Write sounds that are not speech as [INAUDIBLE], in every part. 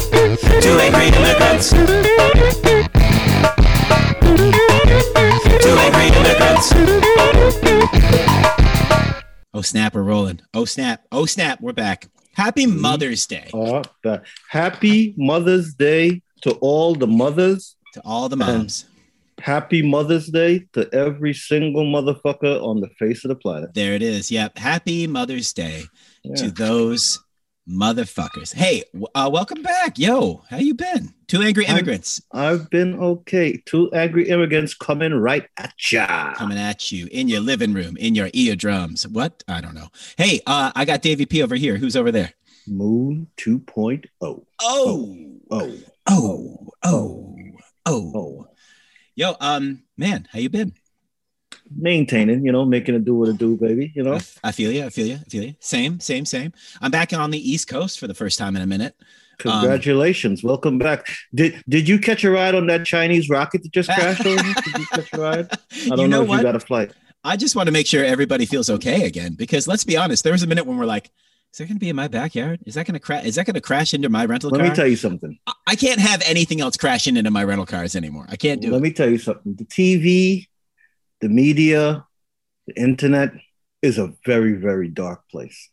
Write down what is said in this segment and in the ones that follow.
Two angry immigrants. Two angry immigrants. Oh snap, we're rolling. Oh snap. Oh snap, we're back. Happy Mother's Day Uh, the happy Mother's Day to all the mothers. to all the moms. Happy Mother's Day to every single motherfucker on the face of the planet. There it is. Yep. Happy Mother's Day Yeah. to those motherfuckers. Hey, uh, welcome back. Yo, how you been? Two angry I'm- immigrants I've been okay. Two angry immigrants coming right at ya. coming at you in your living room, in your eardrums. What? I don't know. Hey, uh, I got Davey P over here. Who's over there? Moon 2.0. Oh, Oh, oh, oh, oh, oh. oh. Yo, um, man, how you been? Maintaining, you know, making it do what it do, baby. You I, know, f- I feel you. I feel you. I feel you. Same, same, same. I'm back on the East Coast for the first time in a minute. Um, congratulations. Welcome back. Did did you catch a ride on that Chinese rocket that just crashed over here? Did you catch a ride? [LAUGHS] I don't know, know, if what? you got a flight. I just want to make sure everybody feels okay again because let's be honest, there was a minute when we're like, is that going to be in my backyard? Is that going to crash? Is that going to crash into my rental Let car? Let me tell you something. I- I can't have anything else crashing into my rental cars anymore. I can't do it. Let it. me tell you something. The TV, the media, the internet is a very, very dark place.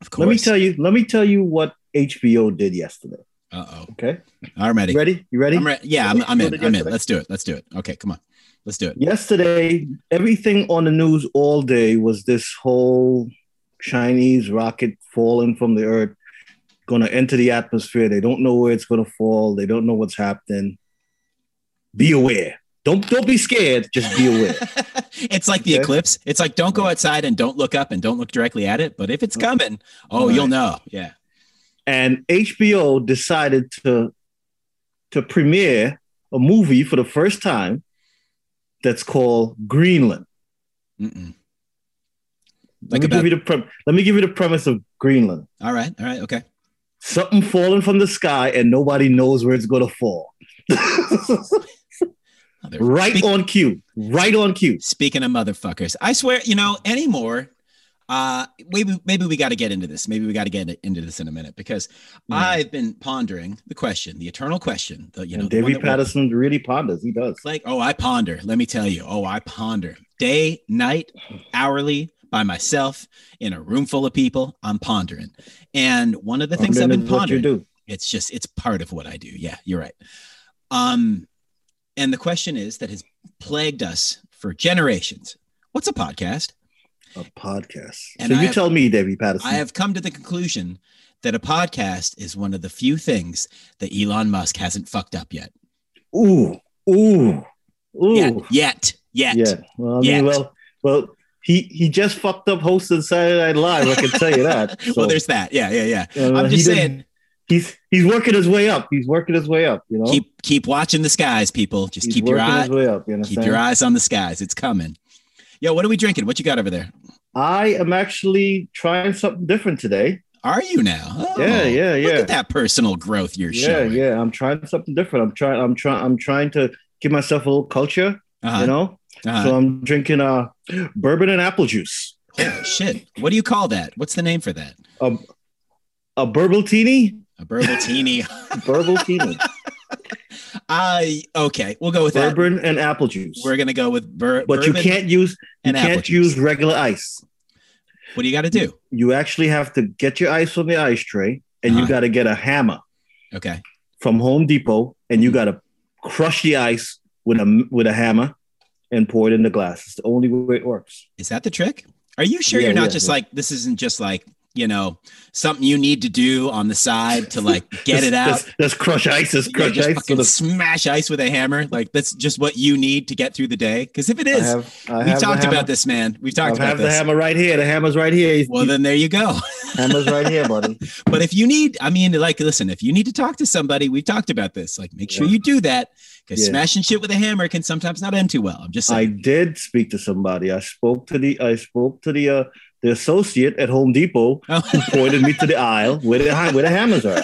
Of course. Let me tell you, let me tell you what HBO did yesterday. Uh oh. Okay. I'm ready. You ready? You ready? I'm ready. Yeah, I'm, I'm in. I'm in. Let's do it. Let's do it. Okay, come on. Let's do it. Yesterday, everything on the news all day was this whole Chinese rocket falling from the earth, going to enter the atmosphere. They don't know where it's going to fall. They don't know what's happening. Be aware. Don't don't be scared. Just be aware. [LAUGHS] it's like the Okay. eclipse. It's like don't go outside and don't look up and don't look directly at it. But if it's coming, oh, Right. you'll know. Yeah. and HBO decided to to premiere a movie for the first time that's called Greenland. Mm-mm. Let me about- give you the pre- let me give you the premise of Greenland. All right. All right. Okay. Something falling from the sky and nobody knows where it's going to fall. [LAUGHS] Mother- right Speak- on cue. Right on cue. Speaking of motherfuckers, I swear, you know, anymore. Uh, maybe maybe we got to get into this. Maybe we got to get into this in a minute because Mm. I've been pondering the question, the eternal question. The you know, and the one Davy that we're- Patterson really ponders. He does. like, oh, I ponder. Let me tell you, oh, I ponder day, night, hourly, by myself in a room full of people. I'm pondering, and one of the things I've been is what you pondering. It's just it's part of what I do. Yeah, you're right. Um, and the question is that has plagued us for generations. What's a podcast? A podcast. And so you have- tell me, Davy Patterson. I have come to the conclusion that a podcast is one of the few things that Elon Musk hasn't fucked up yet. ooh, ooh, ooh. Yet, yet, yet. Yeah. Well, I mean, Yet. well, well, he he just fucked up hosting Saturday Night Live. I can tell you that. [LAUGHS] So, well, there's that. Yeah, yeah, yeah. uh, I'm just saying, he's he's working his way up. He's working his way up. You know, keep keep watching the skies, people. Just he's keep your eye way up. You keep your eyes on the skies. It's coming. Yo, what are we drinking? What you got over there? I am actually trying something different today. Are you now? Oh, Yeah, yeah, Look yeah. at that personal growth you're Yeah, showing. yeah. yeah. I'm trying something different. I'm trying. I'm trying. I'm trying to give myself a little culture. Uh-huh, You know. uh-huh. So I'm drinking uh bourbon and apple juice. Holy shit. What do you call that? What's the name for that? A a burbaltini. A. Burbaltini. [LAUGHS] [LAUGHS] I okay, we'll go with that. bourbon and apple juice. We're gonna go with bur- but you can't use you can't use regular ice. What do you got to do? You actually have to get your ice from the ice tray, and you Uh-huh. got to get a hammer Okay. from Home Depot, and you got to crush the ice with a with a hammer and pour it in the glass. It's the only way it works. Is that the trick? Are you sure Yeah, you're not yeah, just yeah. like this isn't just like, you know, something you need to do on the side to like [LAUGHS] get it out? Let's, let's crush ice. Let's crush just ice. fucking the- smash ice with a hammer. Like that's just what you need to get through the day. Because if it is, I have, I we've have the talked about this, man. We've talked I about have the hammer right here. The hammer's right here. Well, then there you go. hammer's right here, buddy. [LAUGHS] But if you need, I mean, like, listen, if you need to talk to somebody, we've talked about this. Like, make sure Yeah. you do that because Yeah. smashing shit with a hammer can sometimes not end too well. I'm just I did speak to somebody. I spoke to the I spoke to the uh, the associate at Home Depot Oh. who pointed me to the aisle where the where the hammers are.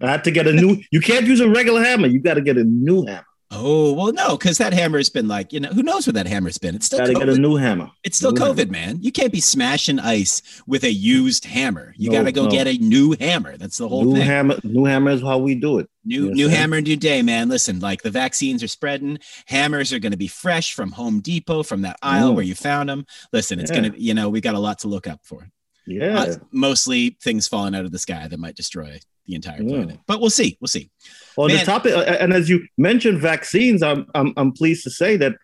I had to get a new. You can't use a regular hammer. You got to get a new hammer. Oh well, no, because that hammer's been like you know who knows where that hammer's been. It's still Got to get a new hammer. It's still new COVID, hammer. man. You can't be smashing ice with a used hammer. You No, got to go no. get a new hammer. That's the whole New thing. hammer. New hammer is how we do it. New Yes, new sir. hammer, new day, man. Listen, like the vaccines are spreading. Hammers are going to be fresh from Home Depot, from that aisle Mm. where you found them. Listen, it's Yeah. going to, you know, we got a lot to look up for. Yeah. Uh, mostly things falling out of the sky that might destroy the entire Yeah. planet. But we'll see. We'll see. On Man. the topic, uh, and as you mentioned vaccines, I'm, I'm I'm pleased to say that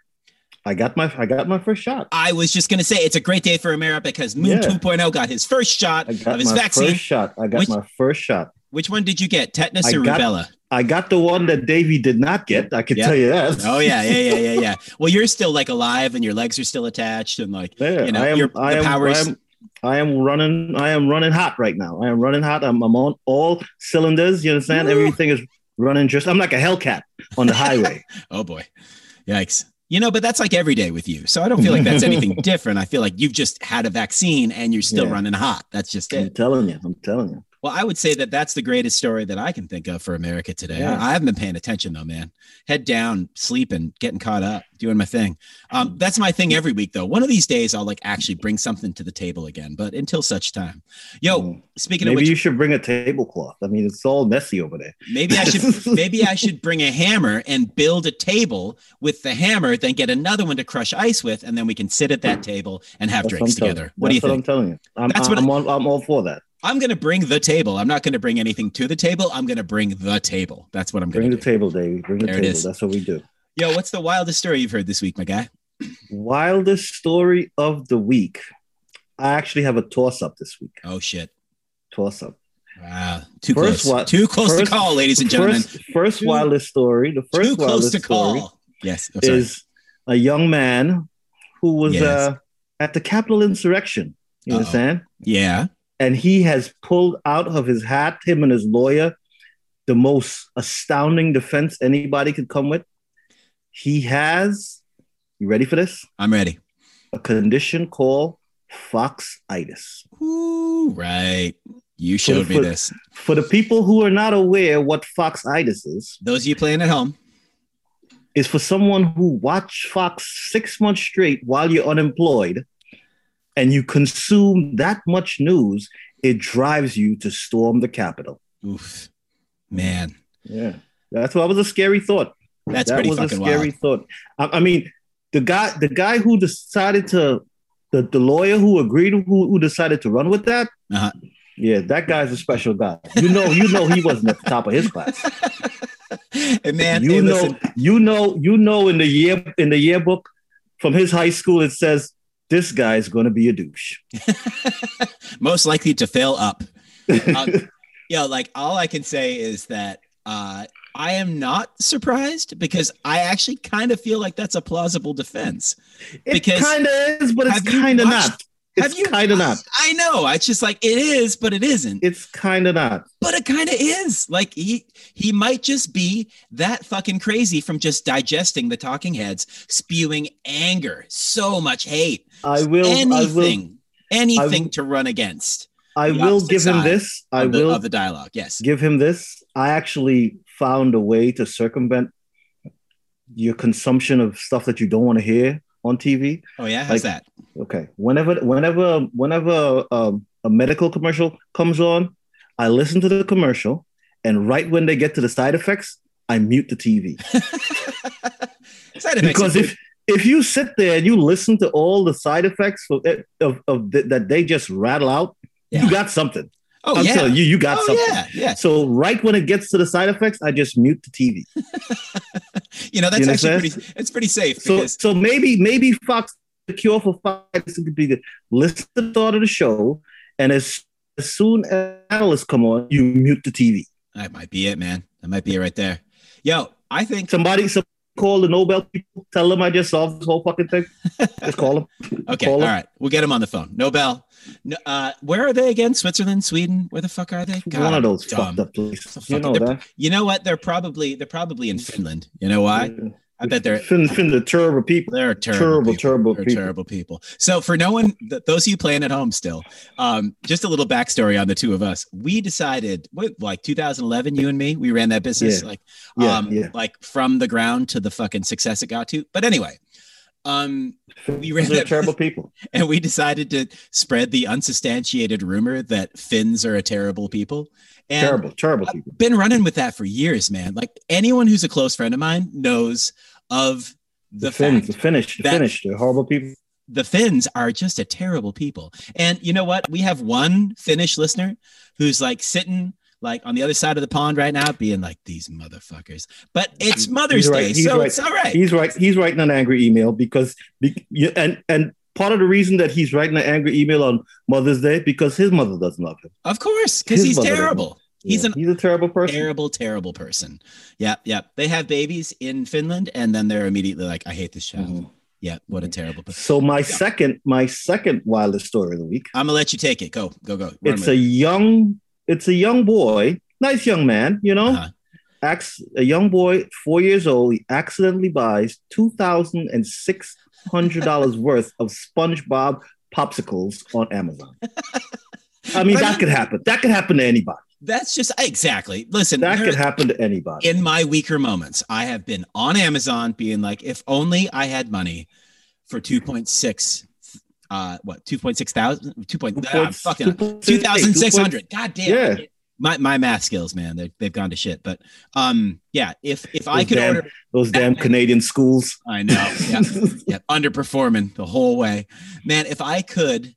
I got my I got my first shot. I was just going to say it's a great day for America because Moon Yeah. 2.0 got his first shot of his vaccine. first shot. I got Which- my first shot. Which one did you get? Tetanus I or got- rubella? I got the one that Davey did not get. I can Yeah. tell you that. Oh yeah, yeah, yeah, yeah, yeah. [LAUGHS] Well, you're still like alive and your legs are still attached and like Yeah, you know, I am. your- I the am. powers- I am. I am running. I am running hot right now. I am running hot. I'm, I'm on all cylinders. You understand? Woo. Everything is running. Just. I'm like a Hellcat on the highway. [LAUGHS] oh boy, yikes. You know, but that's like every day with you. So I don't feel like that's anything [LAUGHS] different. I feel like you've just had a vaccine and you're still Yeah. running hot. That's just it. I'm telling you. I'm telling you. Well, I would say that that's the greatest story that I can think of for America today. Yeah. I, I haven't been paying attention though, man. Head down, sleeping, getting caught up, doing my thing. Um, that's my thing every week though. One of these days I'll like actually bring something to the table again, but until such time. Yo, Mm. speaking of Maybe you should bring a tablecloth. I mean, it's all messy over there. maybe I should [LAUGHS] maybe I should bring a hammer and build a table with the hammer, then get another one to crush ice with, and then we can sit at that table and have That's drinks together. What do you That's think? I'm telling you. I'm, That's what I'm, on, I'm all for that. I'm gonna bring the table. I'm not gonna bring anything to the table. I'm gonna bring the table. That's what I'm gonna Bring the do. table, Davey. Bring the There it table. is. That's what we do. Yo, what's the wildest story you've heard this week, my guy? Wildest story of the week. I actually have a toss up this week. Oh shit! Toss up. Wow, too First close. what- Too close first- to call, ladies and gentlemen. First, first Too- wildest story. The first too close wildest to story call. Yes, I'm is a young man who was Yes. uh, at the Capitol insurrection. You Uh-oh. understand? yeah. And he has pulled out of his hat, him and his lawyer, the most astounding defense anybody could come with. He has, you ready for this? I'm ready. A condition called foxitis. Ooh, right. You showed me for- this. For the people who are not aware what foxitis is, Those of you playing at home. is for someone who watch Fox six months straight while you're unemployed and you consume that much news, it drives you to storm the Capitol. Oof, man, Yeah. That's what was a scary thought. that's that pretty was a fucking scary wild. thought. I, I mean, the guy, the guy who decided to, the, the lawyer who agreed, who, who decided to run with that. Uh-huh. Yeah, that guy's a special guy. You know, you know, he wasn't at the top of his class. [LAUGHS] and man, you hey, know, listen, you know, you know, in the year in the yearbook from his high school, it says this guy is going to be a douche. [LAUGHS] most likely to fail up. [LAUGHS] Um, yeah, like all I can say is that uh, I am not surprised because I actually kind of feel like that's a plausible defense. It kind of is, but it's kind of not. It's kind of not. I know. It's just like it is, but it isn't. It's kind of not. but it kind of is. Like he he might just be that fucking crazy from just digesting the talking heads, spewing anger, so much hate, I will. I will. anything, anything will- to run against I will give him this. I the, will of the dialogue. Yes. give him this. I actually found a way to circumvent your consumption of stuff that you don't want to hear on TV. Oh yeah, how's Like- that? Okay. Whenever, whenever, whenever um, a medical commercial comes on, I listen to the commercial, and right when they get to the side effects, I mute the TV [LAUGHS] Side because if if you sit there and you listen to all the side effects of, of, of th- that they just rattle out, Yeah. you got something. Oh I'm yeah, you, you got oh something. yeah, yeah. So right when it gets to the side effects, I just mute the TV. [LAUGHS] You know that's You actually understand? pretty. It's pretty safe So because so maybe maybe Fox the cure for Fox could be to listen to the start of the show, and as as soon as analysts come on, you mute the TV. that might be it, man. That might be it right there. Yo, I think Somebody, some call the Nobel people, tell them I just solved this whole fucking thing. Just call them. [LAUGHS] Okay, Call all them. right. We'll get them on the phone. Nobel. No, uh, where are they again? Switzerland, Sweden? Where the fuck are they? God, One of those dumb. fucked up places. You know that. You know what? They're probably they're probably in Finland. You know why? I bet they're Finn, Finn, the terrible people. they're terrible, Terrible, people. terrible They're people. terrible people. So for no one, th- those of you playing at home still, um, just a little backstory on the two of us. We decided, what, like 2011, you and me, we ran that business, Yeah. like, Yeah, um, yeah. like from the ground to the fucking success it got to. But anyway, um, we ran that terrible [LAUGHS] people. and we decided to spread the unsubstantiated rumor that Finns are a terrible people. And terrible, terrible people. I've been running with that for years, man. Like anyone who's a close friend of mine knows of the, The Finns, the Finnish, the Finnish, they're horrible people. the Finns are just a terrible people. And you know what? We have one Finnish listener who's like sitting like on the other side of the pond right now, being like these motherfuckers. But it's Mother's He's Day, he's so right. it's all right. He's right. He's writing an angry email because, and and part of the reason that he's writing an angry email on Mother's Day because his mother doesn't love him. Of course, because he's terrible. He's Yeah, an he's a terrible person. terrible, terrible person. Yep, yep. They have babies in Finland, and then they're immediately like, "I hate this child." Mhm. Yeah, what a terrible. person. So my second, my second wildest story of the week. I'm gonna let you take it. Go, go, go. Run It's a it. young, it's a young boy, nice young man, you know, Uh-huh. acts a young boy, four years old. He accidentally buys two thousand and six hundred dollars [LAUGHS] worth of SpongeBob popsicles on Amazon. [LAUGHS] I mean, that could happen. That could happen to anybody. That's just exactly. Listen, That could happen to anybody. in my weaker moments, I have been on Amazon being like, if only I had money for 2.6, uh, what, 2.6 thousand, 2. Point, ah, fucking 2,600. God damn. Yeah. My, my math skills, man, they, they've gone to shit. But um, yeah, if if I Those could damn- order, Those damn [LAUGHS] Canadian schools. I know, yeah, yeah, underperforming the whole way, man. If I could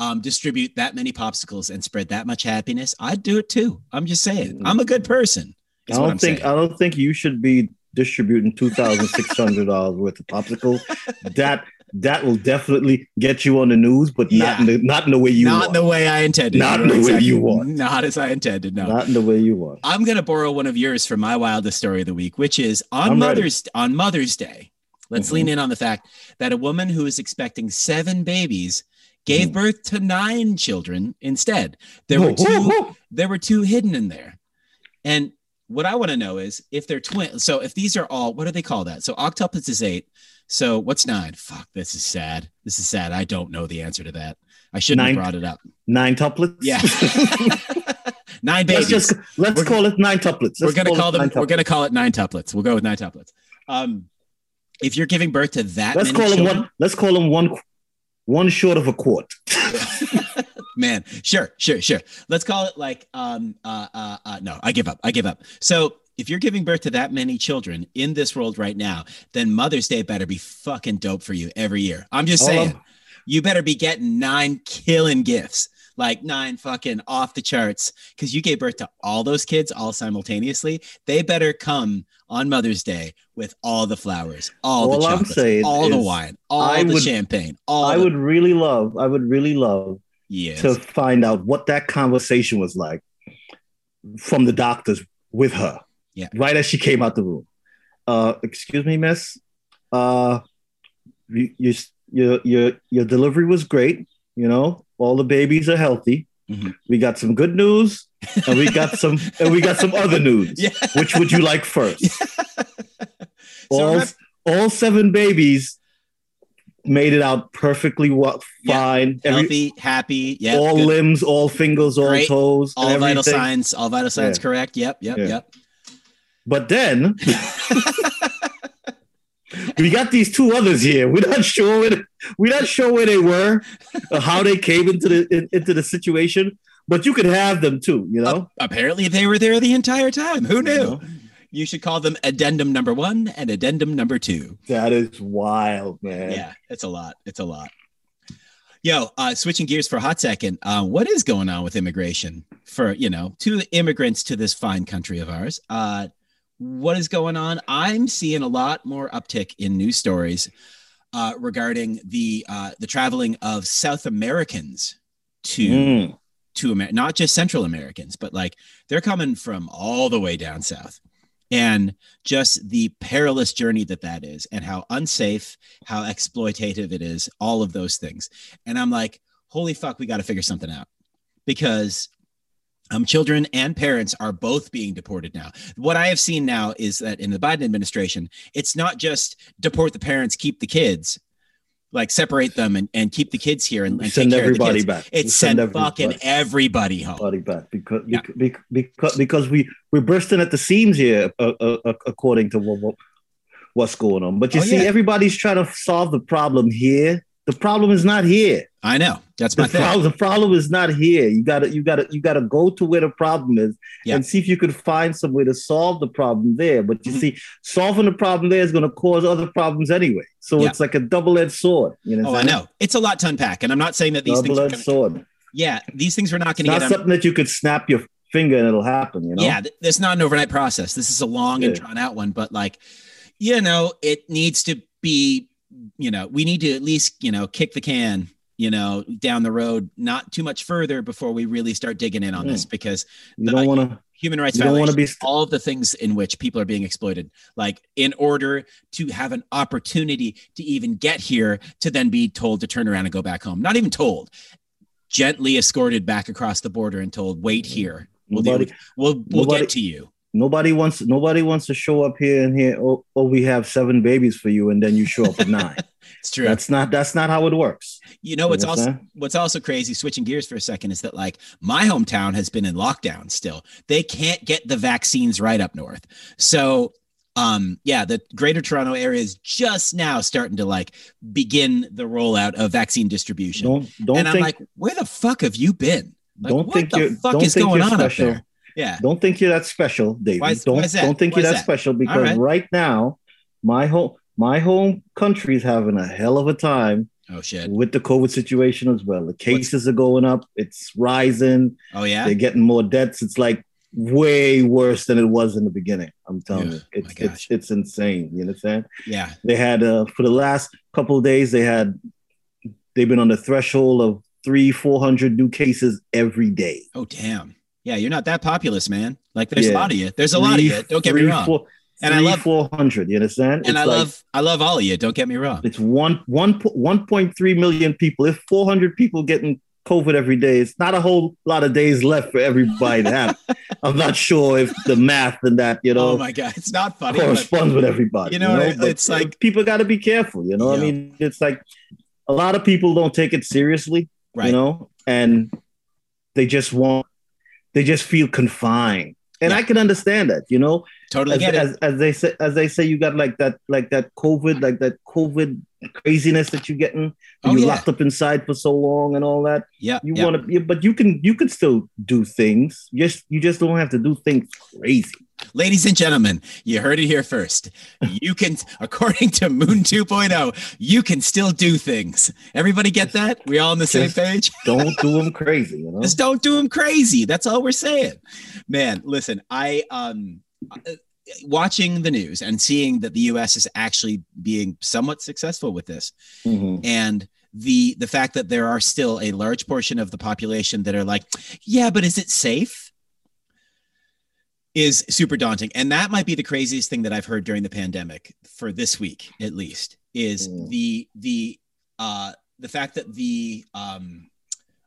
um, distribute that many popsicles and spread that much happiness, I'd do it too. I'm just saying, I'm a good person. I don't think saying. I don't think you should be distributing two thousand six hundred dollars worth of popsicles. [LAUGHS] that that will definitely get you on the news, but not in the not in the way you not want. in the way I intended. Not in the way you want. Not as I intended. No. Not in the way you want. I'm gonna borrow one of yours for my wildest story of the week, which is on I'm ready. Mother's on Mother's Day. Let's Mhm. lean in on the fact that a woman who is expecting seven babies gave Mhm. birth to nine children instead. There were two. There were two hidden in there, and what I want to know is if they're twins. So if these are all, what do they call that? So octuplets is eight. So what's nine? Fuck, this is sad. This is sad. I don't know the answer to that. I shouldn't Nine. have brought it up. Nine tuplets. Yeah. [LAUGHS] nine babies. let's just let's We're- call it nine tuplets. we're gonna call call them. We're gonna call it nine tuplets. We'll go with nine tuplets. Um, if you're giving birth to that, Let's call them one. Let's call them one. One short of a quart. [LAUGHS] man. Sure, sure, sure. Let's call it like um uh, uh uh no, I give up. I give up. So if you're giving birth to that many children in this world right now, then Mother's Day better be fucking dope for you every year. I'm just saying. of- you better be getting nine killing gifts, like nine fucking off the charts, because you gave birth to all those kids all simultaneously. They better come on Mother's Day with all the flowers, all, the chocolates, all the wine, all I the would- champagne, all I the, would really love. I would really love yes. to find out what that conversation was like from the doctors with her. Yeah. Right as she came out the room. Uh, excuse me, miss. Uh, you, you, your, your, your delivery was great. You know, all the babies are healthy. Mhm. We got some good news, and we got some, and we got some other news. [LAUGHS] yeah. Which would you like first? [LAUGHS] so all, remember- all seven babies made it out perfectly Yeah. fine. Every, healthy, happy, yeah, all good. limbs, all fingers, all Great. toes, all vital everything. signs, all vital signs Yeah. correct. Yep, yep, Yeah. yep. But then [LAUGHS] we got these two others here. We're not sure where we're not sure where they were, or how they came into the in- into the situation. But you could have them too, you know. Apparently, they were there the entire time. Who knew? You should call them addendum number one and addendum number two. That is wild, man. Yeah, it's a lot. It's a lot. Yo, uh, switching gears for a hot second. Uh, what is going on with immigration for you know two immigrants to this fine country of ours? Uh, what is going on? I'm seeing a lot more uptick in news stories uh, regarding the uh, the traveling of South Americans to Mm. to Amer- not just Central Americans, but like they're coming from all the way down south. And just the perilous journey that that is, and how unsafe, how exploitative it is, all of those things. And I'm like, holy fuck, we got to figure something out because um, children and parents are both being deported now. What I have seen now is that in the Biden administration, it's not just deport the parents, keep the kids, like separate them and, and keep the kids here and, and send take care of the everybody back. It's Send send, fucking everybody home. Everybody back because Yeah. because, because because we we're bursting at the seams here, uh, uh, uh, according to what, what- what's going on. But you Oh, see, yeah. everybody's trying to solve the problem here. The problem is not here. I know. That's The my thing. problem, the problem is not here. You gotta you gotta you gotta go to where the problem is Yeah. and see if you could find some way to solve the problem there. But you Mhm. see, solving the problem there is going to cause other problems anyway. So Yeah. it's like a double-edged sword. You know, Oh, I know. It's a lot to unpack. And I'm not saying that these saying? things are Double-edged gonna, sword. yeah, these things are not going to not get un- something that you could snap your finger and it'll happen. You know. Yeah, th- it's not an overnight process. This is a long and drawn out one, but like, you know, it needs to be, you know, we need to at least, you know, kick the can, you know, down the road, not too much further before we really start digging in on this hmm. because You don't want to. human rights You don't want to be. all of the things in which people are being exploited, like in order to have an opportunity to even get here, to then be told to turn around and go back home. Not even told, gently escorted back across the border and told, wait hmm. here. We'll, Nobody, with- we'll, we'll nobody- get to you. nobody wants. Nobody wants to show up here and here. Oh, oh, we have seven babies for you, and then you show up with nine. [LAUGHS] It's true. that's not. That's not how it works. you know what's also what's also crazy, switching gears for a second, is that like my hometown has been in lockdown still. They can't get the vaccines right up north. So um yeah, the greater Toronto area is just now starting to like begin the rollout of vaccine distribution. Don't don't and I'm think. like, where the fuck have you been? Like, don't what think the you're. fuck don't is think going you're on special. up there? Yeah. Don't think you're that special, David. Why is- don't why is that? don't think Why you're that that? special because right. right. now my home my home country is having a hell of a time Oh shit. with the COVID situation as well. The cases are going up. It's rising. Oh yeah. They're getting more deaths. It's like way worse than it was in the beginning. I'm telling Ugh, you, it's gosh. it's it's insane. You understand? Yeah. They had uh, for the last couple of days. They had they've been on the threshold of three, four hundred new cases every day. Oh damn. Yeah, you're not that populous, man. Like there's a lot of you. There's a lot of you. Don't get me wrong. four- And I love- 400. You understand? And It's I like- love I love all of you. Don't get me wrong. It's one one po- 1.3 million people. If 400 people getting COVID every day, it's not a whole lot of days left for everybody to have. [LAUGHS] I'm not sure if the math and that you know oh my god, it's not funny. But corresponds with everybody. You know, it- But it's like- people got to be careful. You know, Yeah. I mean, it's like a lot of people don't take it seriously. right. You know, and they just want they just feel confined. And Yeah. I can understand that, you know, totally as, get it. as, as they say, as they say, you got like that, like that COVID, like that COVID craziness that you're getting. Oh, you yeah. locked up inside for so long and all that. yeah. You yeah. want to, but you can, you can still do things. Just you just don't have to do things crazy. Ladies and gentlemen, you heard it here first. You can, [LAUGHS] according to Moon 2.0, you can still do things. Everybody get that? We all on the same page? [LAUGHS] Don't do them crazy. You know. Just don't do them crazy. That's all we're saying. Man, listen, I um watching the news and seeing that the US is actually being somewhat successful with this Mhm. and the the fact that there are still a large portion of the population that are like, yeah, but is it safe? Is super daunting. And that might be the craziest thing that I've heard during the pandemic for this week, at least, is Mm. the the uh the fact that the um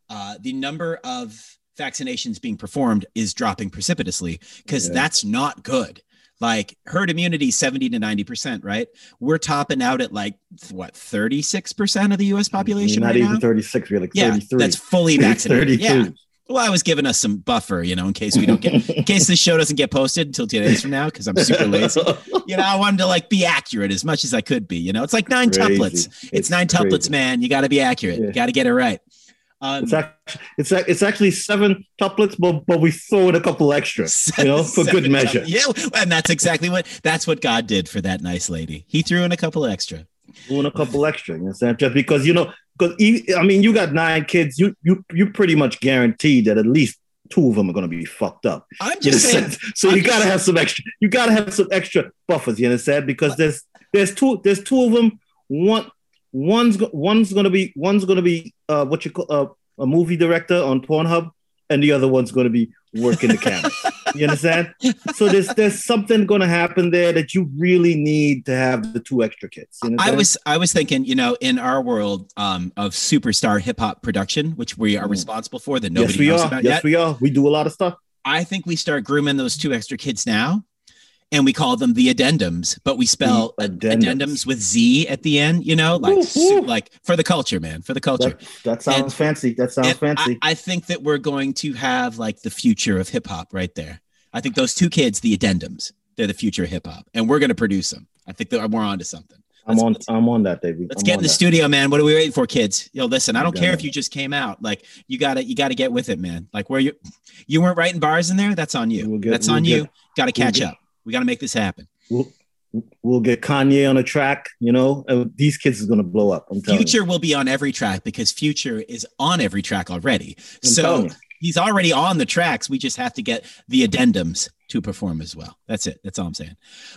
uh the number of vaccinations being performed is dropping precipitously because Yeah. that's not good. Like herd immunity, 70 to 90%, right? We're topping out at like what 36% of the US population Not right even now? 36. We're like Yeah, 33. that's fully [LAUGHS] vaccinated. 32. Yeah. Well, I was giving us some buffer, you know, in case we don't get [LAUGHS] in case this show doesn't get posted until two days from now because I'm super lazy. [LAUGHS] You know, I wanted to like be accurate as much as I could be. You know, it's like nine Crazy. tuplets. It's, nine tuplets, crazy. man. You got to be accurate. Yeah. You got to get it right. Um, It's actually, it's it's actually seven tuplets, but but we throw in a couple extra, [LAUGHS] you know, for good measure. Yeah, and that's exactly what that's what God did for that nice lady. He threw in a couple extra. Doing a couple extra, you understand? Just because you know, because I mean, you got nine kids, you you you pretty much guaranteed that at least two of them are going to be fucked up. I'm just saying. understand? So I'm you got to have some extra. You got to have some extra buffers. You understand? Because there's there's two there's two of them. One one's one's going to be one's to be uh, what you call uh, a movie director on Pornhub, and the other one's going to be working the camera. [LAUGHS] You understand? so there's there's something going to happen there that you really need to have the two extra kids. You I was I was thinking, you know, in our world um, of superstar hip hop production, which we are Mm. responsible for, that nobody yes, we knows are. about Yes, yet. we are. We do a lot of stuff. I think we start grooming those two extra kids now, and we call them the addendums, but we spell addendums. addendums. with Z at the end. You know, like su- like for the culture, man, for the culture. That, that sounds And- fancy. That sounds fancy. I, I think that we're going to have like the future of hip hop right there. I think those two kids, the addendums, they're the future of hip hop, and we're going to produce them. I think that we're on to something. I'm on. I'm on that, David. Let's I'm get in the that. studio, man. What are we waiting for, kids? Yo, listen, I don't care got if you just came out. Like you gotta you gotta get with it, man. Like where you you weren't writing bars in there, that's on you. We'll get- that's we'll on you. Gotta we'll catch get- up. We gotta make this happen. We'll, we'll get Kanye on a track. You know, and these kids is gonna blow up. I'm telling you. Future will be on every track because Future is on every track already. I'm so he's already on the tracks. We just have to get the addendums to perform as well. That's it. That's all I'm saying.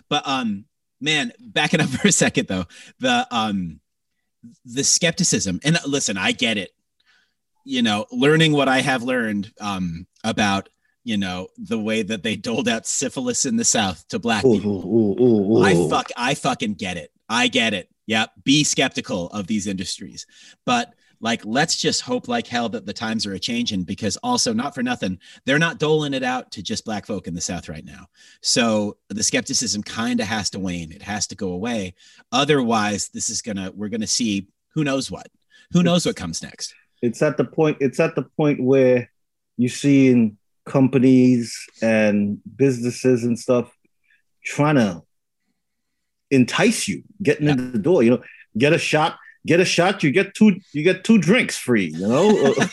But um, man, backing up [LAUGHS] for a second though, the um, the skepticism and listen, I get it. You know, learning what I have learned um about you know the way that they doled out syphilis in the South to black Ooh, people. ooh, ooh. I fuck I fucking get it. I get it. Yep. Be skeptical of these industries. But like let's just hope like hell that the times are a changing because also not for nothing, they're not doling it out to just black folk in the South right now. So the skepticism kind of has to wane. It has to go away. Otherwise, this is gonna we're gonna see who knows what. Who knows what comes next? it's at the point it's at the point where you see seeing companies and businesses and stuff trying to entice you getting Yeah. into the door you know get a shot get a shot you get two you get two drinks free you know [LAUGHS]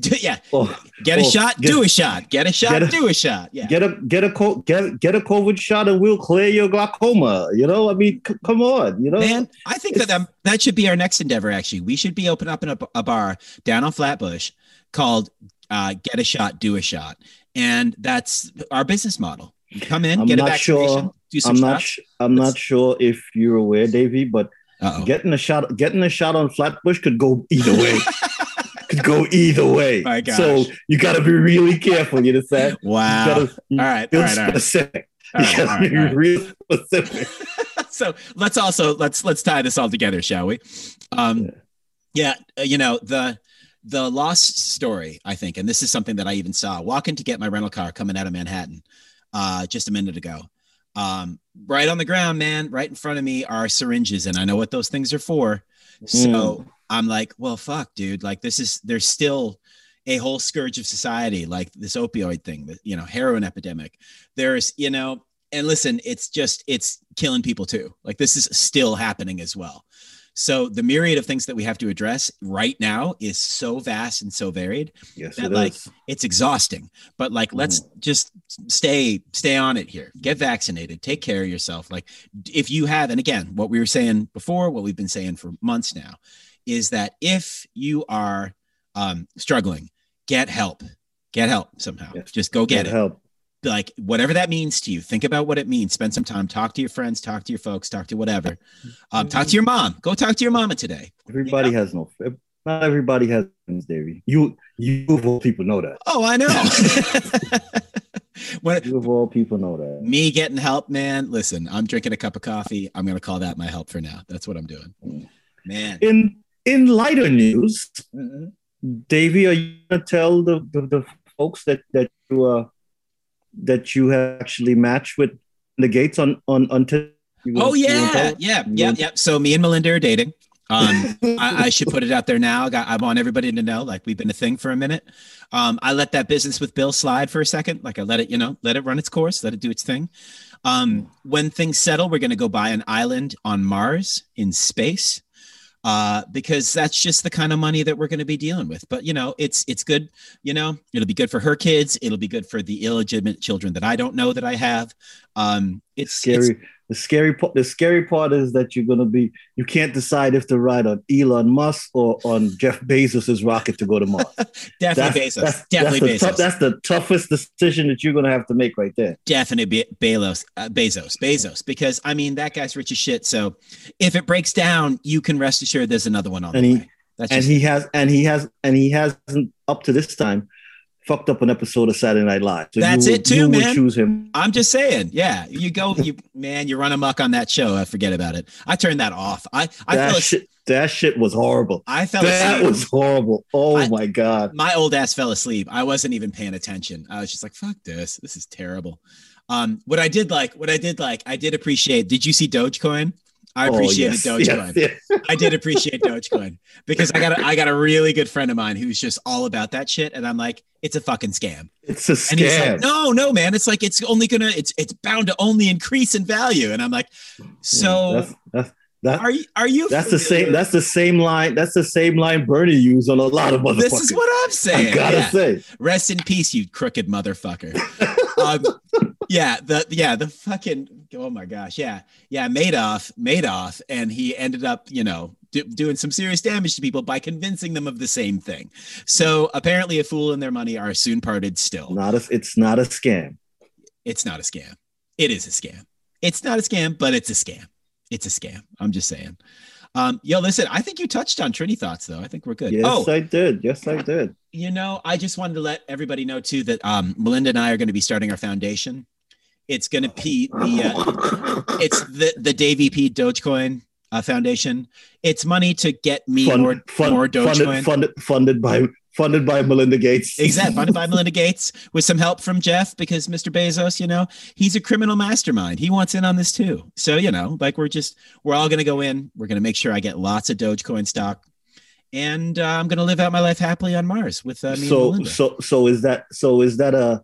Do- yeah, or, get a shot, get- do a shot. Get a shot, get a- do a shot. Yeah. get a get a get get a covid shot and we'll clear your glaucoma you know i mean c- come on you know Man, I think that um, that should be our next endeavor. Actually, we should be opening up a, a bar down on Flatbush called uh, "Get a Shot, Do a Shot," and that's our business model. Come in, I'm get a not vaccination, sure. do some i'm not shots. sh- i'm not sure if you're aware davey but Uh-oh. getting a shot getting a shot on flatbush could go either way [LAUGHS] could go either way so you got to be really careful you understand wow. you gotta all right, all be all right. specific All right, you right, be right. real specific [LAUGHS] so let's also let's let's tie this all together, shall we? Um, yeah, uh, you know the the lost story, I think, and this is something that I even saw walking to get my rental car coming out of Manhattan uh, just a minute ago. Um, right on the ground, man, right in front of me are syringes, and I know what those things are for. So I'm like, well, fuck, dude. Like this is there's still a whole scourge of society, like this opioid thing, the you know, heroin epidemic. There's, you know, and listen, it's just it's killing people too. Like this is still happening as well. So the myriad of things that we have to address right now is so vast and so varied yes that, it like, is. it's exhausting. But like let's just stay stay on it here. Get vaccinated. Take care of yourself. Like if you have and again what we were saying before what we've been saying for months now is that if you are um, struggling get help. Get help somehow. Yes. just go get Get it. help like whatever that means to you think about what it means spend some time talk to your friends talk to your folks talk to whatever um, talk to your mom go talk to your mama today everybody Yeah. has no not everybody has friends, Davey. you you of all people know that oh i know [LAUGHS] when, you of all people know that me getting help, man. Listen, I'm drinking a cup of coffee. I'm gonna call that my help for now. That's what I'm doing, man. in in lighter news Davey, are you gonna tell the, the, the folks that that you uh that you have actually matched with the gates on on on. until Oh yeah, yeah, yeah, yeah. So me and Melinda are dating. Um, [LAUGHS] I, I should put it out there now. I, got, I want everybody to know, like we've been a thing for a minute. Um, I let that business with Bill slide for a second. Like I let it, you know, let it run its course, let it do its thing. Um, when things settle, we're going to go buy an island on Mars in space. Uh, because that's just the kind of money that we're going to be dealing with. But you know, it's it's good. You know, it'll be good for her kids. It'll be good for the illegitimate children that I don't know that I have. Um, it's scary. it's- the scary part. The scary part is that you're gonna be. You can't decide if to ride on Elon Musk or on Jeff Bezos's rocket to go to Mars. definitely Bezos. [LAUGHS] definitely that's Bezos. that's the toughest decision that you're gonna have to make right there. definitely Be- Bezos, uh, Bezos, Bezos, because I mean that guy's rich as shit. So if it breaks down, you can rest assured there's another one on And the he- way. That's and just, he has and he has and he hasn't up to this time fucked up an episode of Saturday Night Live. So That's you, it too, man. choose him. I'm just saying, yeah. You go, you man, you run amok on that show. I forget about it. I turned that off. I I that shit. That shit was horrible. I fell That asleep. was horrible. Oh I- my god. my old ass fell asleep. I wasn't even paying attention. I was just like, fuck this. This is terrible. Um, what I did like, what I did like, I did appreciate. Did you see Dogecoin? I Oh, appreciated yes, Dogecoin. yes, yes. I did appreciate Dogecoin because I got a, I got a really good friend of mine who's just all about that shit, and I'm like, it's a fucking scam. It's a And he's scam. like, no, no, man, it's like it's only gonna, it's it's bound to only increase in value, and I'm like, so that's, that's, that, are you are you? that's the same. That's the same line. That's the same line Bernie used on a lot of motherfuckers. This is what I'm saying. I gotta yeah. say. Rest in peace, you crooked motherfucker. [LAUGHS] um, yeah, the yeah the fucking oh my gosh, yeah, yeah, Madoff, Madoff, and he ended up you know do, doing some serious damage to people by convincing them of the same thing. So apparently, a fool and their money are soon parted. Still, Not a, it's not a scam. it's not a scam. It is a scam. It's not a scam, but it's a scam. It's a scam. I'm just saying. Um, yo, listen, I think you touched on Trini thoughts though. I think we're good. Yes, oh, I did. Yes, I did. you know, I just wanted to let everybody know too that um, Melinda and I are going to be starting our foundation. It's going to be the uh, it's the the Davey P Dogecoin uh, Foundation. It's money to get me Fund- more fund- more Dogecoin. funded, funded, funded by funded by Melinda Gates. [LAUGHS] Exactly, funded by Melinda Gates with some help from Jeff because Mr. Bezos, you know, he's a criminal mastermind. He wants in on this too. So you know, like we're just we're all going to go in. We're going to make sure I get lots of Dogecoin stock, and uh, I'm going to live out my life happily on Mars with uh, me so so so is that so is that a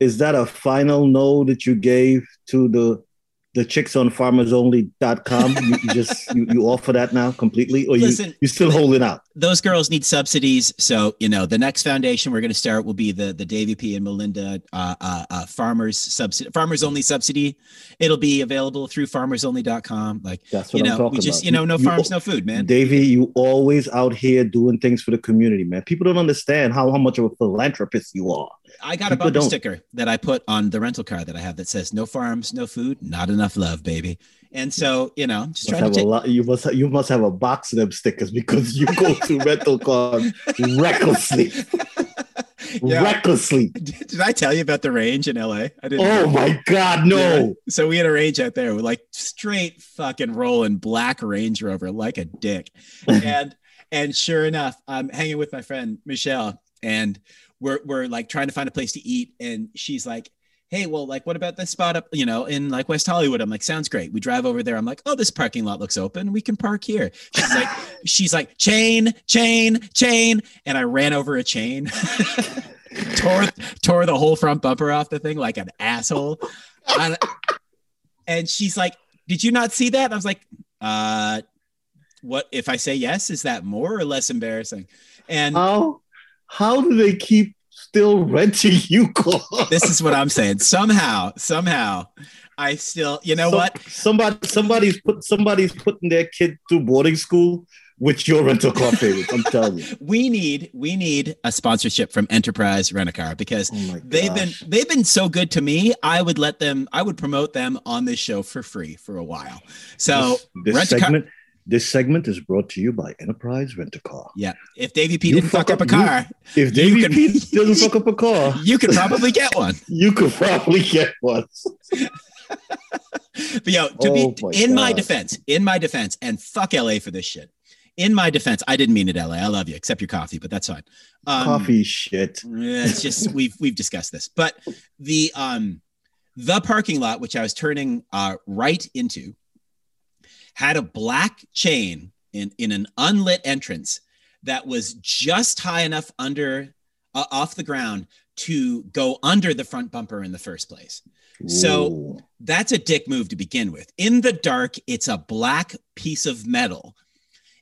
is that a final no that you gave to the the chicks on farmersonly.com you, you just [LAUGHS] you, you offer that now completely or you Listen, you still holding out those girls need subsidies. So, you know, the next foundation we're going to start will be the the Davy P and Melinda uh, uh, uh, farmers subsidy, farmers only subsidy. It'll be available through farmersonly.com. Like, that's what you i'm know, talking we just, about you know, no farms, no food, man. Davey, you always out here doing things for the community, man. People don't understand how, how much of a philanthropist you are. I got a bumper don't- sticker that I put on the rental car that I have that says no farms, no food, not enough love, baby. And so, you know, just trying to take, lot, you must you must have a box of them stickers because you go to rental cars recklessly, [LAUGHS] Yeah. recklessly. Did, [LAUGHS] did I tell you about the range in LA? I didn't. Oh my God, Yeah. no! So we had a range out there with like straight fucking rolling black Range Rover like a dick. [LAUGHS] and and sure enough, I'm hanging with my friend Michelle and we're we're like trying to find a place to eat and she's like, "Hey, well like what about this spot up, you know, in like West Hollywood?" I'm like, "Sounds great." We drive over there. I'm like, "Oh, this parking lot looks open. We can park here." She's like [LAUGHS] she's like, "Chain, chain, chain." And I ran over a chain. [LAUGHS] tore tore the whole front bumper off the thing like an asshole. And, and she's like, "Did you not see that?" And I was like, "Uh, what if I say yes? Is that more or less embarrassing?" And How how do they keep still renting you cars? this is what I'm saying. Somehow, somehow, I still, you know Some- what? Somebody somebody's put somebody's putting their kid through boarding school with your rental car payments. I'm telling you. [LAUGHS] We need we need a sponsorship from Enterprise Rent a Car because Oh they've been they've been so good to me. I would let them. I would promote them on this show for free for a while. So this, this a car- segment this segment is brought to you by Enterprise Rent a Car. yeah, if Davey P You didn't fuck fuck up a up- you- car, If Davey can- Pete doesn't fuck up a car, [LAUGHS] you could probably get one. [LAUGHS] you could probably get one. [LAUGHS] But yo, to Oh be my in my defense, in my defense, and fuck LA for this shit. In my defense, I didn't mean it, LA. I love you, except your coffee, but that's fine. Um, Coffee shit. It's just we've we've discussed this, but the um the parking lot which I was turning uh right into had a black chain in in an unlit entrance that was just high enough under uh, off the ground to go under the front bumper in the first place. So- That's a dick move to begin with. In the dark, it's a black piece of metal.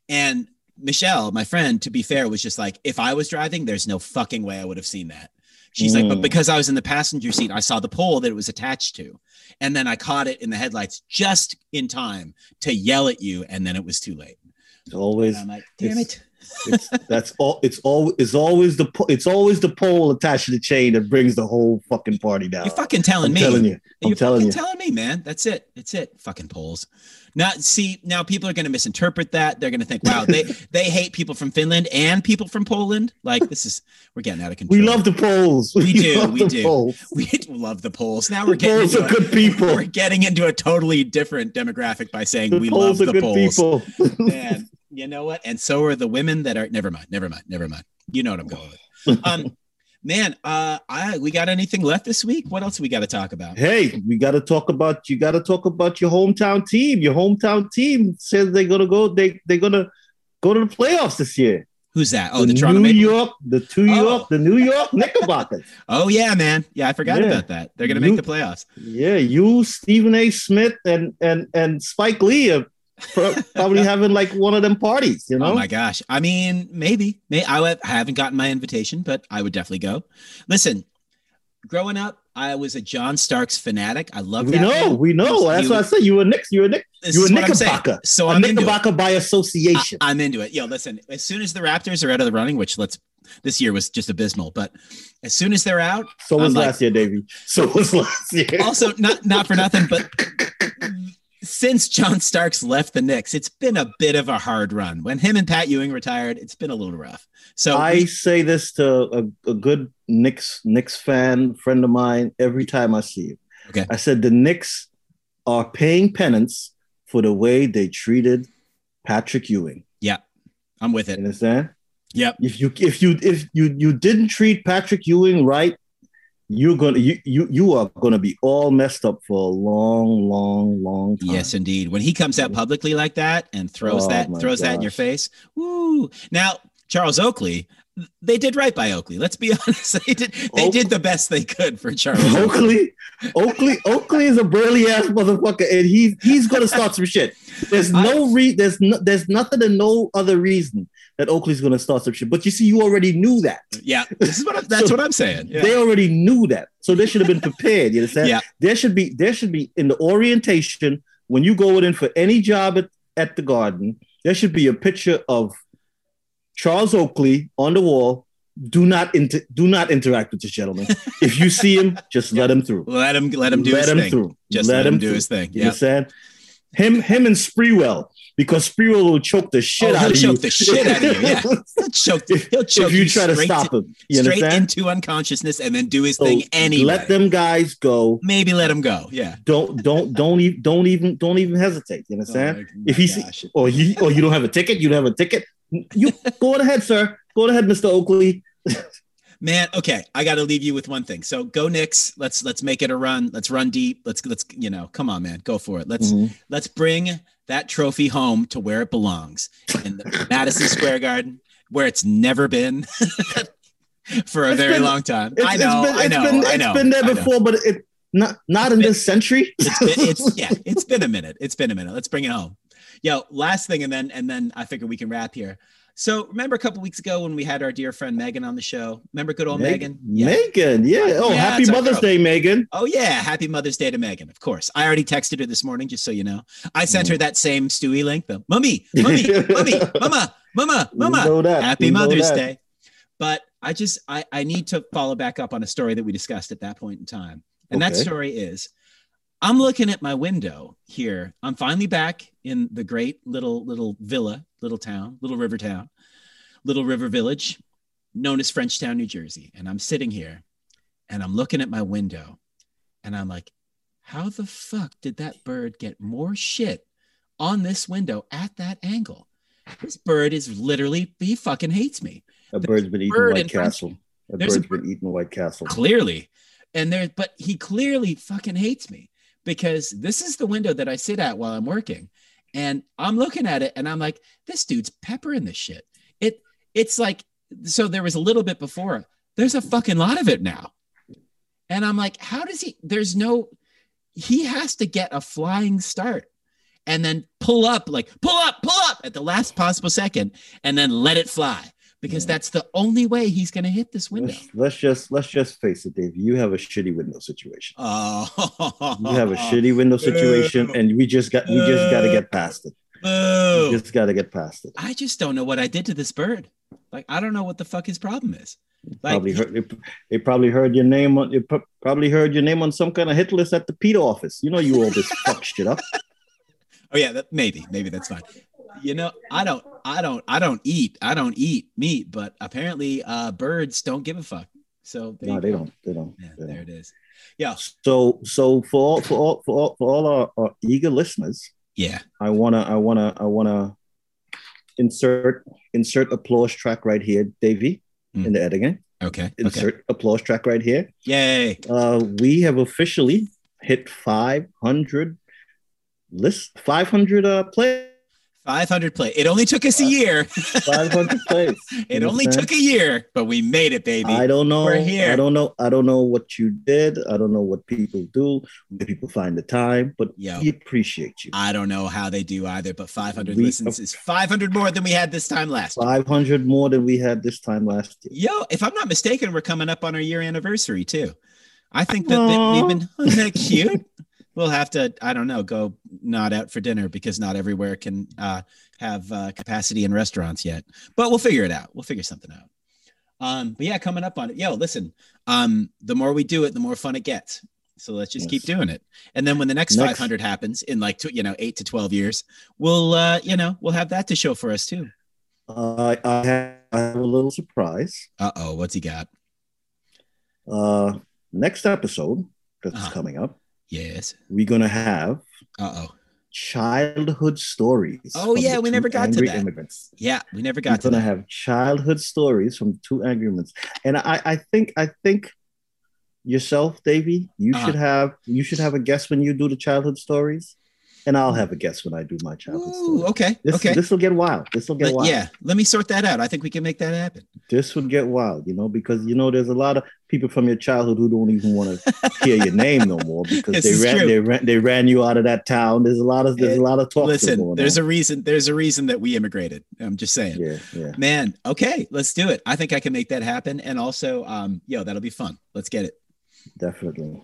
And Michelle, my friend, to be fair, was just like, if I was driving, there's no fucking way I would have seen that. She's like, but Mm. because I was in the passenger seat, I saw the pole that it was attached to. And then I caught it in the headlights just in time to yell at you. And then it was too late. it's always like, damn it. It's that's all. It's all. It's always the. po- It's always the pole attached to the chain that brings the whole fucking party down. You're fucking telling I'm me. telling you. I'm You're telling you. telling me, man. That's it. That's it. Fucking poles. Now, see, now people are going to misinterpret that. They're going to think, wow, they [LAUGHS] they hate people from Finland and people from Poland. Like this is we're getting out of control. We love the Poles. [LAUGHS] We do, love we do. we love the Poles. Now we're The getting into are a, good people. [LAUGHS] we're getting into a totally different demographic by saying The we love polls are the good polls. people. Man, you know what? And so are the women that are. Never mind. Never mind. Never mind. You know what I'm going with. [LAUGHS] Um, man, uh, I we got anything left this week? What else we got to talk about? Hey, we got to talk about you. Got to talk about your hometown team. Your hometown team says they're gonna go. They they're gonna go to the playoffs this year. Who's that? Oh, the, Toronto New Maple. York, the New Oh. York, the New York Knickerbockers. [LAUGHS] Oh yeah, man. Yeah, I forgot Yeah. about that. They're gonna You- make the playoffs. Yeah, you, Stephen A. Smith, and and and Spike Lee are probably [LAUGHS] having like one of them parties. You oh know, Oh my gosh. I mean, maybe. May I, would- I haven't gotten my invitation, but I would definitely go. Listen, growing up, I was a John Starks fanatic. I love that. we know, man. we know. He That's was- why I said you were Knicks. You were Knicks. This You were what Knickerbocker. So a I'm it. Knickerbocker by association. I, am into it. Yo, listen, as soon as the Raptors are out of the running, which let's this year was just abysmal, but as soon as they're out, so was like- last year, Davey. So was last year. also not not for nothing, but [LAUGHS] since John Starks left the Knicks, it's been a bit of a hard run. When him and Pat Ewing retired, it's been a little rough. So I say this to a, a good Knicks Knicks fan friend of mine every time I see him. Okay. I said the Knicks are paying penance for the way they treated Patrick Ewing. Yeah. I'm with You it. understand? Yep. If you if you if you you didn't treat Patrick Ewing right, you're gonna you you, you are gonna be all messed up for a long, long, long time. Yes, indeed. When he comes out publicly like that and throws Oh, that throws that in your face, woo! Now Charles Oakley, they did right by Oakley. Let's be [LAUGHS] honest. They did they Oak- did the best they could for Charles. [LAUGHS] Oakley. Oakley, Oakley, Oakley is a burly ass motherfucker, and he's he's gonna start some shit. There's no re there's no there's nothing and no other reason that Oakley's gonna start some shit. But you see, you already knew that. Yeah, this is what I'm, [LAUGHS] that's So, what I'm saying. Yeah. They already knew that, so they should have been prepared. You understand? Yeah. There should be there should be in the orientation when you go in for any job at, at the Garden. There should be a picture of Charles Oakley on the wall. Do not inter, do not interact with this gentleman. [LAUGHS] if you see him, just let him through. let him let him do let his him thing. through. Just let, him, do through. his thing. You Yeah. understand? Him, him, and Sprewell, because Sprewell will choke the shit Oh, out he'll choke the shit out of you, yeah. [LAUGHS] He'll choke. He'll choke if you try to stop him, you straight understand? into unconsciousness and then do his So thing anyway. Let them guys go. maybe let him go. Yeah. Don't don't don't even don't even don't even hesitate. You understand? Oh my- if my he's gosh. or you or you don't have a ticket, you don't have a ticket. You [LAUGHS] go ahead, sir. Go ahead, Mr. Oakley. Man, okay, I got to leave you with one thing. So go Knicks. Let's let's make it a run. Let's run deep. Let's let's you know, come on, man, go for it. Let's Mhm. let's bring that trophy home to where it belongs in the Madison Square Garden, where it's never been [LAUGHS] for a It's very been- long time. I know, it's been, I know, it's been, I it's know. been there before, but it not not in this century. It's been, it's [LAUGHS] yeah, it's been a minute. It's been a minute. Let's bring it home. Yo, last thing, and then and then I figure we can wrap here. So remember a couple weeks ago when we had our dear friend Megan on the show? Remember good old Megan? Yeah. Megan, yeah. Oh, Yeah, happy Mother's. Day, Megan. Oh yeah, happy Mother's Day to Megan. Of course, I already texted her this morning, just so you know. I sent her mm-hmm. that same Stewie link. The mummy, mummy, mummy, [LAUGHS] mama, mama, We mama. know that. Happy We Mother's that. Day. But I just I I need to follow back up on a story that we discussed at that point in time, and that story is. I'm looking at my window here. I'm finally back in the great little little villa, little town, little river town, little river village, known as Frenchtown, New Jersey. And I'm sitting here and I'm looking at my window and I'm like, how the fuck did that bird get more shit on this window at that angle? This bird is literally, he fucking hates me. A bird's been eating bird White Castle. A There's a bird's been eating White Castle. Clearly. And there, but he clearly fucking hates me because this is the window that I sit at while I'm working. And I'm looking at it and I'm like, this dude's peppering this shit. It it's like so there was a little bit before. There's a fucking lot of it now. And I'm like, how does he there's no he has to get a flying start and then pull up, like pull up, pull up at the last possible second, and then let it fly. Because Yeah. that's the only way he's gonna hit this window. Let's, let's just let's just face it, Dave. You have a shitty window situation. Oh, You have a shitty oh. window situation, and we just got we just got to get past it. Boo. You just got to get past it. I just don't know what I did to this bird. Like, I don't know what the fuck his problem is. Like, probably heard they, they probably heard your name on they pro- probably heard your name on some kind of hit list at the PETA office. You know you always [LAUGHS] fuck shit up. oh yeah, that, maybe, maybe that's fine. You know, I don't, I don't, I don't eat, I don't eat meat, but apparently, uh, birds don't give a fuck. So No, they don't. They don't. Yeah, they there don't. it is. Yeah, So so for all for all for all, for all our, our eager listeners, yeah. I wanna I wanna I wanna insert insert applause track right here, Davey, Mm. in the editing. Okay. Okay. Insert applause track right here. Yay. Uh, we have officially hit 500 list 500 uh play 500 play. It only took us a year. 500 plays. [LAUGHS] It only took a year, but we made it, baby. I don't know. We're here. I don't know. I don't know what you did. I don't know what people do. Where people find the time, but Yo. we appreciate you. I don't know how they do either, but 500 We- listens is 500 more than we had this time last year. 500 more than we had this time last year. Yo, if I'm not mistaken, we're coming up on our year anniversary too. I think that, that we've been [LAUGHS] isn't that cute. [LAUGHS] we'll have to, I don't know, go not out for dinner because not everywhere can uh, have uh, capacity in restaurants yet. But we'll figure it out. We'll figure something out. Um, but yeah, coming up on it. Yo, listen, um, the more we do it, the more fun it gets. So let's just keep doing it. And then when the next, Next. 500 happens in like, tw- you know, eight to 12 years, we'll, uh, you know, we'll have that to show for us too. I, have, I have a little surprise. Uh oh, what's he got? Uh, next episode that's Uh-huh. coming up, Yes. we're gonna have Uh oh. childhood stories. Oh, yeah, we never got to that. Immigrants. Yeah, we never got We're to gonna that. have childhood stories from two angry immigrants, and I, I think, I think yourself, Davey, you Uh-huh. should have, you should have a guess when you do the childhood stories, and I'll have a guess when I do my childhood Ooh, stories. okay. This, okay. this will get wild. This will get But wild. yeah, let me sort that out. I think we can make that happen. This would get wild, you know, because you know there's a lot of people from your childhood who don't even want to hear your name no more [LAUGHS] because This they ran, they ran they ran you out of that town. There's a lot of there's a lot of talk. Listen, there's on. a reason. There's a reason that we immigrated. I'm just saying. yeah, yeah. Man, okay, let's do it. I think I can make that happen. And also, um, yo, that'll be fun. Let's get it. Definitely.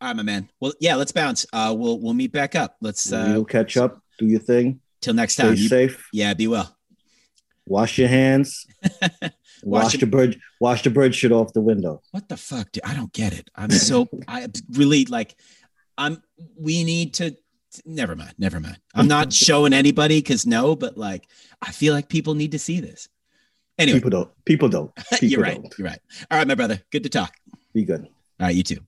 All right, my man. Well, yeah, let's bounce. Uh, we'll we'll meet back up. Let's uh, we'll catch up. Do your thing. till next Stay time. You- safe. yeah, be well. Wash your hands. [LAUGHS] Wash the bird. Wash the bird shit off the window. What the fuck, dude? I don't get it. I'm so [LAUGHS] I really like. I'm. We need to. Never mind. Never mind. I'm not [LAUGHS] showing anybody because no, but like I feel like people need to see this. Anyway, People don't. People don't. [LAUGHS] People you're right. don't. You're right. All right, my brother. Good to talk. Be good. All right, you too.